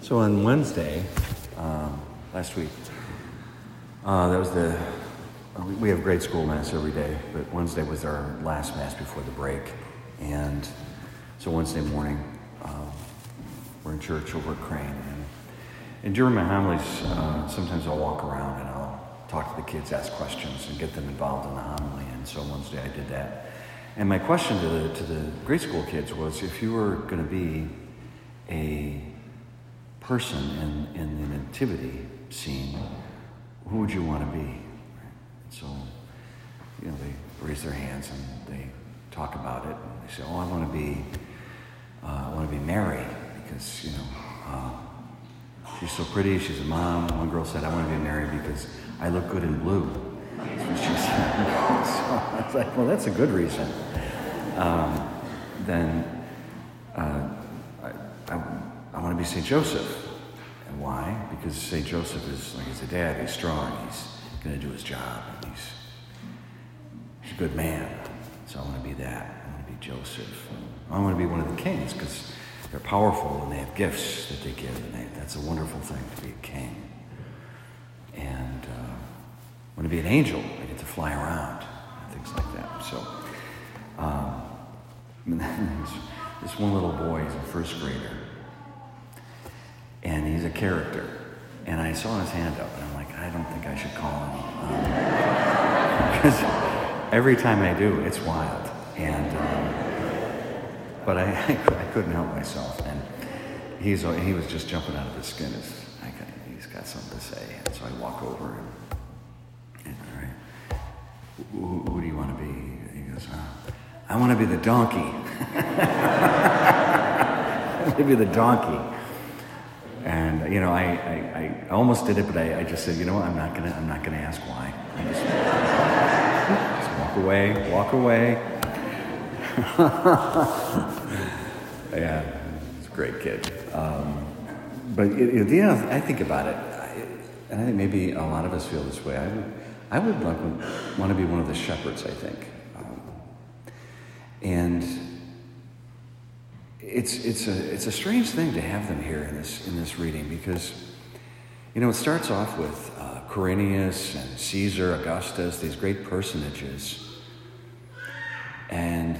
So on Wednesday, um, last week, uh, that was the, uh, we have grade school mass every day, but Wednesday was our last mass before the break. And so Wednesday morning, uh, we're in church over at Crane. And, and during my homilies, uh, sometimes I'll walk around and I'll talk to the kids, ask questions, and get them involved in the homily. And so Wednesday I did that. And my question to the, to the grade school kids was if you were going to be a person in, in the nativity scene, who would you want to be? So, you know, they raise their hands and they talk about it. And they say, oh, I want to be, uh, I want to be Mary because, you know, uh, she's so pretty, she's a mom. One girl said, I want to be Mary because I look good in blue. That's what she said. so I was like, well, that's a good reason. Um, then uh, I, I, I want to be St. Joseph. And why? Because St. Joseph is, like he's a dad, he's strong, he's going to do his job, he's, he's a good man. So I want to be that. I want to be Joseph. I want to be one of the kings because they're powerful and they have gifts that they give, and they, that's a wonderful thing to be a king. And uh, I want to be an angel. I get to fly around and things like that. So, um, this one little boy, he's a first grader, and he's a character. And I saw his hand up, and I'm like, I don't think I should call him. Because um, every time I do, it's wild. And, um, but I, I, couldn't help myself. And he's, he was just jumping out of his skin. he's got something to say. And so I walk over and, and all right, who, who do you want to be? He goes, oh, I want to be the donkey. I want to be the donkey. And you know, I, I, I almost did it, but I, I, just said, you know what, I'm not gonna I'm not gonna ask why. Just, just walk away, walk away. yeah, he's a great kid. Um, but it, it, you know, I think about it, I, and I think maybe a lot of us feel this way. I would, I would like, want to be one of the shepherds. I think, um, and it's, it's, a, it's a strange thing to have them here in this, in this reading because, you know, it starts off with uh, Quirinius and Caesar, Augustus, these great personages. And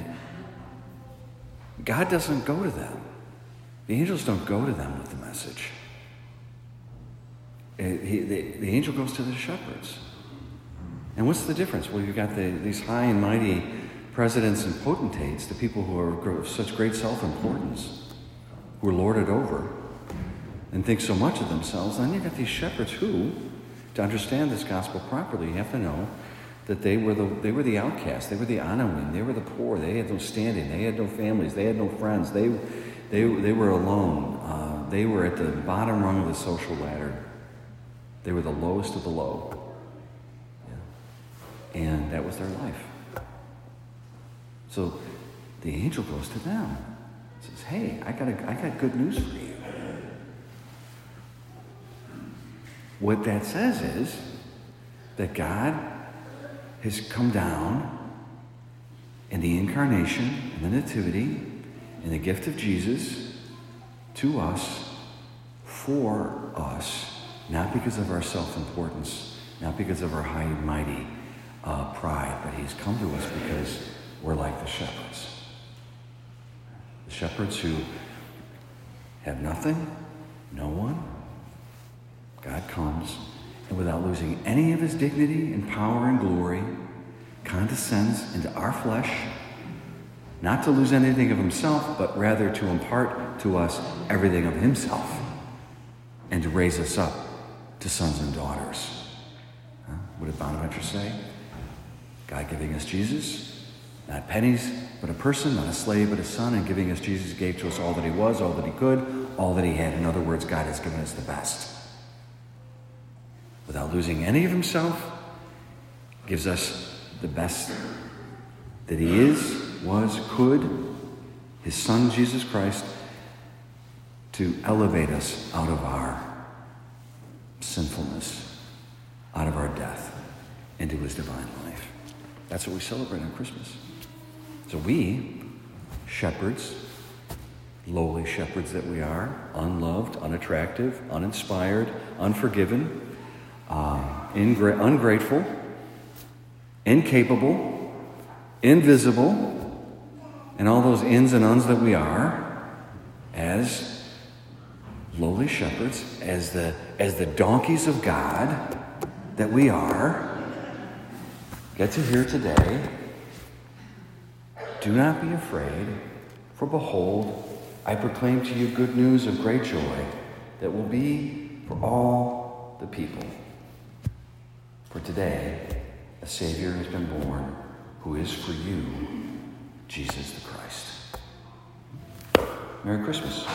God doesn't go to them. The angels don't go to them with the message. It, he, the, the, angel goes to the shepherds. And what's the difference? Well, you've got the, these high and mighty presidents and potentates, the people who are of such great self importance, who are lorded over and think so much of themselves. And then you've got these shepherds who, to understand this gospel properly, you have to know that they were the, they were the outcasts, they were the Anawim, they were the poor, they had no standing, they had no families, they had no friends, they, they, they were alone, uh, they were at the bottom rung of the social ladder, they were the lowest of the low. And that was their life. So the angel goes to them. Says, Hey, I got, a, I got good news for you. What that says is that God has come down in the incarnation, in the nativity, in the gift of Jesus to us, for us, not because of our self importance, not because of our high and mighty uh, pride, but He's come to us because we're like the shepherds. The shepherds who have nothing, no one. God comes, and without losing any of his dignity and power and glory, condescends into our flesh, not to lose anything of himself, but rather to impart to us everything of himself and to raise us up to sons and daughters. Huh? What did Bonaventure say? God giving us Jesus, not pennies, but a person, not a slave, but a son, and giving us Jesus gave to us all that he was, all that he could, all that he had. In other words, God has given us the best. Without losing any of himself, gives us the best that he is, was, could, his son Jesus Christ, to elevate us out of our sinfulness, out of our death, into his divine life. That's what we celebrate on Christmas. So we, shepherds, lowly shepherds that we are, unloved, unattractive, uninspired, unforgiven, uh, ingra- ungrateful, incapable, invisible, and all those ins and uns that we are as lowly shepherds, as the, as the donkeys of God that we are, get to hear today. Do not be afraid, for behold, I proclaim to you good news of great joy that will be for all the people. For today, a Savior has been born who is for you Jesus the Christ. Merry Christmas.